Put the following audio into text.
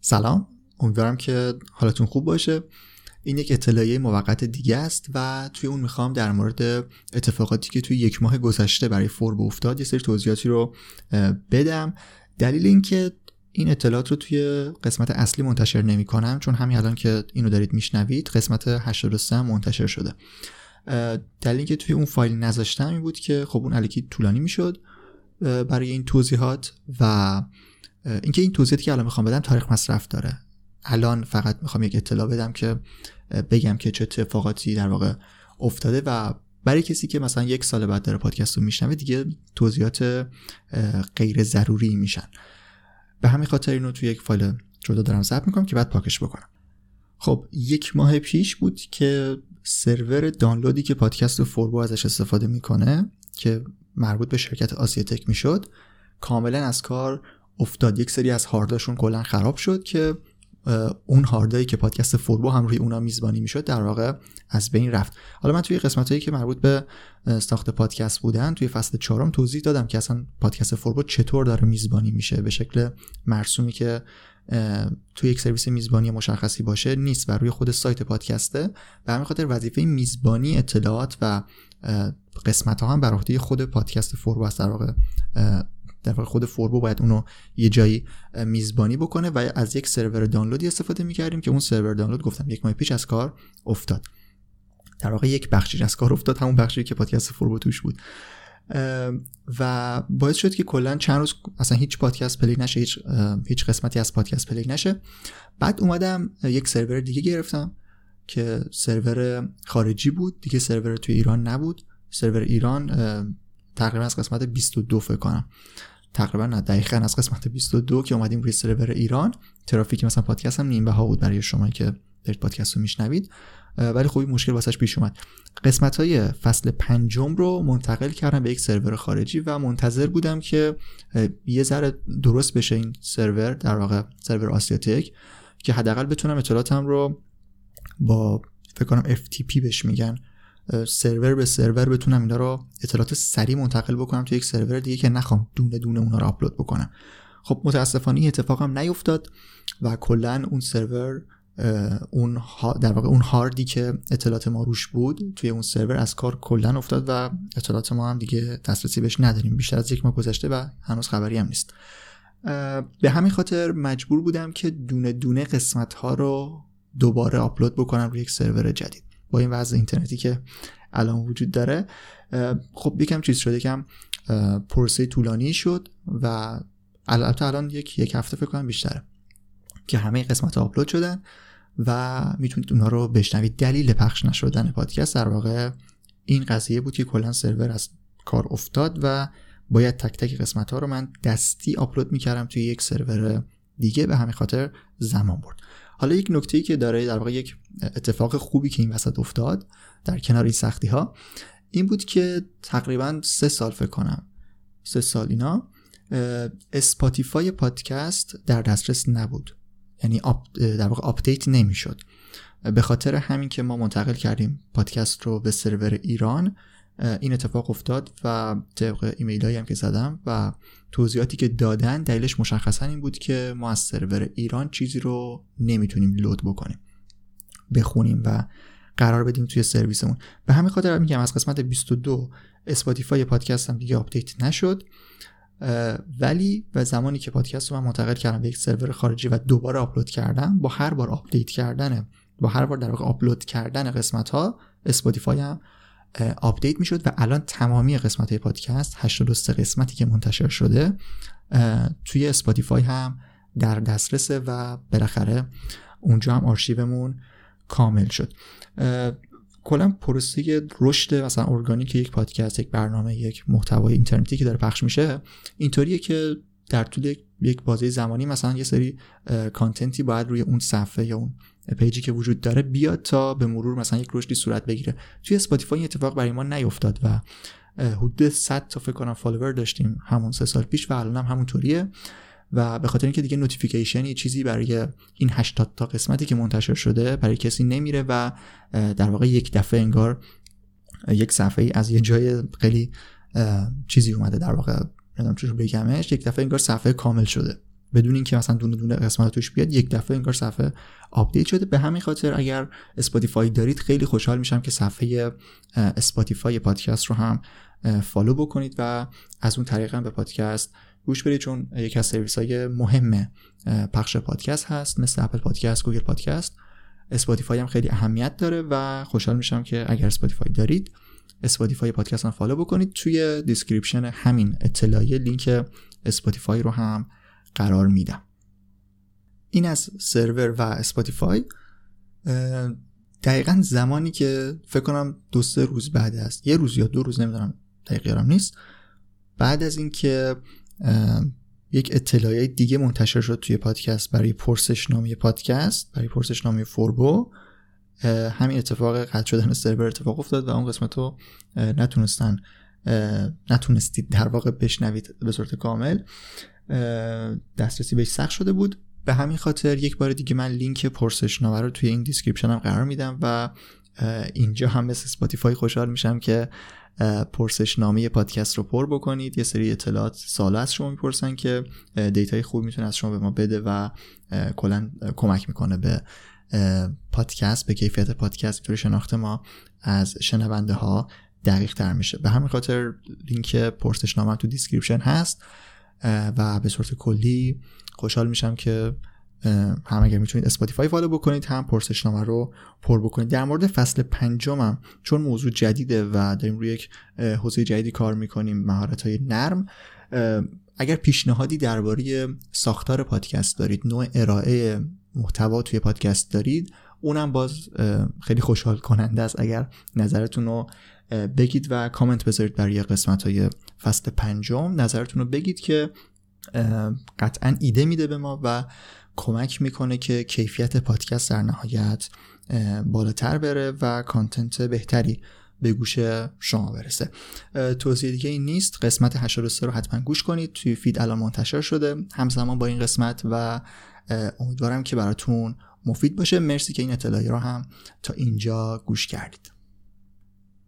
سلام. امیدوارم که حالتون خوب باشه. این یک اطلاعیه موقت دیگه است و توی اون می‌خوام در مورد اتفاقاتی که توی یک ماه گذشته برای فورب افتاد یه سری توضیحاتی رو بدم. دلیل اینکه این اطلاعات رو توی قسمت اصلی منتشر نمی کنم چون همین الان که اینو دارید میشنوید قسمت 83 منتشر شده. دلیل اینکه توی اون فایل نذاشتم این بود که خب اون علیکی طولانی می‌شد برای این توضیحات و اینکه این توضیحاتی که الان می‌خوام بدم تاریخ مصرف داره. الان فقط می‌خوام یک اطلاع بدم که بگم که چه اتفاقاتی در واقع افتاده و برای کسی که مثلا یک سال بعد داره پادکست رو میشنوه دیگه توضیحات غیر ضروری میشن. به همین خاطر اینو توی یک فایل جدا دارم ضبط می‌کنم که بعد پاکش بکنم. خب یک ماه پیش بود که سرور دانلودی که پادکست فوربو ازش استفاده می‌کنه که مربوط به شرکت آسیاتک می‌شد کاملا از کار افتاد. یک سری از هارداشون کلا خراب شد که اون هاردایی که پادکست فوربو هم روی اونا میزبانی می‌شد در واقع از بین رفت. حالا من توی قسمت هایی که مربوط به ساخت پادکست بودن توی فصل چهارم توضیح دادم که اصلا پادکست فوربو چطور داره میزبانی میشه به شکل مرسومی که توی یک سرویس میزبانی مشخصی باشه نیست و روی خود سایت پادکسته. به همین خاطر وظیفه میزبانی اطلاعات و قسمت ها هم بر عهده خود پادکست فوربو است. در واقع در واقع خود فوربو باید اونو یه جایی میزبانی بکنه و از یک سرور دانلودی استفاده می‌کردیم که اون سرور دانلود گفتم یک ماه پیش از کار افتاد. در واقع یک بخشی از کار افتاد همون بخشی که پادکست فوربو توش بود. و باعث شد که کلا چند روز اصلا هیچ پادکست پلی نشه هیچ هیچ قسمتی از پادکست پلی نشه. بعد اومدم یک سرور دیگه گرفتم که سرور خارجی بود دیگه سرور توی ایران نبود. سرور ایران تقریبا از قسمت 22 فکر کنم. تقریبا نه دقیقا از قسمت 22 که اومدیم روی سرور ایران. ترافیک مثلا پادکست هم نیم بها بود برای شما که دارید پادکست رو میشنوید. ولی خوبی مشکل واسش پیش اومد. قسمت های فصل پنجم رو منتقل کردم به یک سرور خارجی و منتظر بودم که یه ذره درست بشه این سرور در واقع سرور آسیاتک که حداقل بتونم اطلاعاتم رو با فکر کنم FTP بهش میگن. سرور به سرور بتونم اینا رو اطلاعات سریع منتقل بکنم تو یک سرور دیگه که نخوام دونه دونه اونا رو آپلود بکنم. خب متاسفانه این اتفاقم نیفتاد و کلا اون سرور اون در واقع اون هاردی که اطلاعات ما روش بود توی اون سرور از کار کلا افتاد و اطلاعات ما هم دیگه دسترسی بهش نداریم بیشتر از یک ماه گذشته و هنوز خبری هم نیست. به همین خاطر مجبور بودم که دونه دونه قسمت ها رو دوباره آپلود بکنم روی یک سرور جدید. با این وضع اینترنتی که الان وجود داره. خب یکم چیز شده یکم پروسه طولانی شد و البته الان یک یک هفته فکر کنم بیشتره که همه قسمت آپلود شدن و می‌تونید اونها رو بشنوید. دلیل پخش نشدن پادکست در واقع این قضیه بود که کلا سرور از کار افتاد و باید تک تک قسمت ها رو من دستی آپلود می‌کردم توی یک سرور دیگه. به همین خاطر زمان برد. حالا یک نکته که داره در واقع یک اتفاق خوبی که این وسط افتاد در کنار این سختی ها این بود که تقریبا سه سال فکر کنم سه سال اینا اسپاتیفای پادکست در دسترس نبود. یعنی در واقع آپدیت نمی‌شد. به خاطر همین که ما منتقل کردیم پادکست رو به سرور ایران این اتفاق افتاد و طبق ایمیل هایی هم که زدم و توضیحاتی که دادن دلیلش مشخصا این بود که ما از سرور ایران چیزی رو نمی‌تونیم load بکنیم بخونیم و قرار بدیم توی سرویسمون. به همین خاطر میگم از قسمت 22 اسپاتیفای پادکست هم دیگه آپدیت نشد. ولی به زمانی که پادکست رو من منتقل کردم به یک سرور خارجی و دوباره آپلود کردم با هر بار آپدیت کردن با هر بار در واقع آپلود کردن قسمت ها اسپاتیفای هم آپدیت می‌شد و الان تمامی قسمت های پادکست 83 قسمتی که منتشر شده توی اسپاتیفای هم در دسترسه و بالاخره اونجا هم آرشیومون کامل شد. کلا پروسه رشد مثلا ارگانیک یک پادکست یک برنامه یک محتوای اینترنتی که داره پخش میشه اینطوریه که در طول یک بازه زمانی مثلا یه سری content ی باید روی اون صفحه یا اون page ی که وجود داره بیاد تا به مرور مثلا یک رشدی صورت بگیره. توی اسپاتیفای اتفاق برای ما نیفتاد و حدود 100 تا فکر کنم follower داشتیم همون سه سال پیش و الان هم همونطوریه و به خاطر اینکه دیگه notification چیزی برای این 80 تا قسمتی که منتشر شده برای کسی نمیره و در واقع یک دفعه انگار یک صفحه از یه جای خیلی چیزی اومده در واقع. نمی‌دونم چجور بگمش یک دفعه انگار صفحه کامل شده. بدون اینکه مثلا دونه دونه قسمت توش بیاد یک دفعه انگار صفحه آپدیت شده. به همین خاطر اگر اسپاتیفای دارید خیلی خوشحال میشم که صفحه اسپاتیفای پادکست رو هم follow بکنید و از اون طریق هم به پادکست گوش بدید چون یکی از سرویس های مهم پخش پادکست هست مثل اپل پادکست گوگل پادکست. اسپاتیفای هم خیلی اهمیت داره و خوشحال میشم که اگر اسپاتیفای دارید اسپاتیفای پادکست هم follow بکنید. توی description همین اطلاعیه لینک اسپاتیفای رو هم قرار میدم. این از سرور و اسپاتیفای. دقیقا زمانی که فکر کنم دو سه روز بعد است. یه روز یا دو روز نمی‌دونم دقیقا نیست. بعد از اینکه یک اطلاعیه دیگه منتشر شد توی پادکست برای پرسشنامه‌ی پادکست برای پرسشنامه‌ی فوربو. همین اتفاق قطع شدن سرور اتفاق افتاد و اون قسمت رو نتونستن نتونستید در واقع بشنوید به صورت کامل. دسترسی بهش سخت شده بود. به همین خاطر یک بار دیگه من لینک پرسشنامه رو توی این description هم قرار میدم و اینجا هم مثل اسپاتیفای خوشحال میشم که پرسشنامه پادکست رو پر بکنید. یه سری اطلاعات سال از شما می‌پرسن که data ی خوب می‌تونه از شما به ما بده و کلا کمک می‌کنه به پادکست به کیفیت پادکست طور شناخت ما از شنونده ها دقیق تر میشه. به همین خاطر لینک پرسشنامه تو description هست و به صورت کلی خوشحال میشم که هم اگر می‌تونید اسپاتیفای follow بکنید هم پرسشنامه رو پر بکنید. در مورد فصل پنجمم چون موضوع جدیده و داریم روی یک حوزه جدیدی کار می‌کنیم مهارت های نرم اگر پیشنهادی درباره ساختار پادکست دارید نوع ارائه محتوا توی پادکست دارید اونم باز خیلی خوشحال کننده است. اگر نظرتون رو بگید و کامنت بذارید برای قسمت های فصل پنجم نظرتون رو بگید که قطعا ایده میده به ما و کمک می‌کنه که کیفیت پادکست در نهایت بالاتر بره و کانتنت بهتری به گوش شما برسه. توضیح دیگه این نیست. قسمت 83 رو حتما گوش کنید. توی فید الان منتشر شده. همزمان با این قسمت و امیدوارم که براتون مفید باشه. مرسی که این اطلاعی رو هم تا اینجا گوش کردید.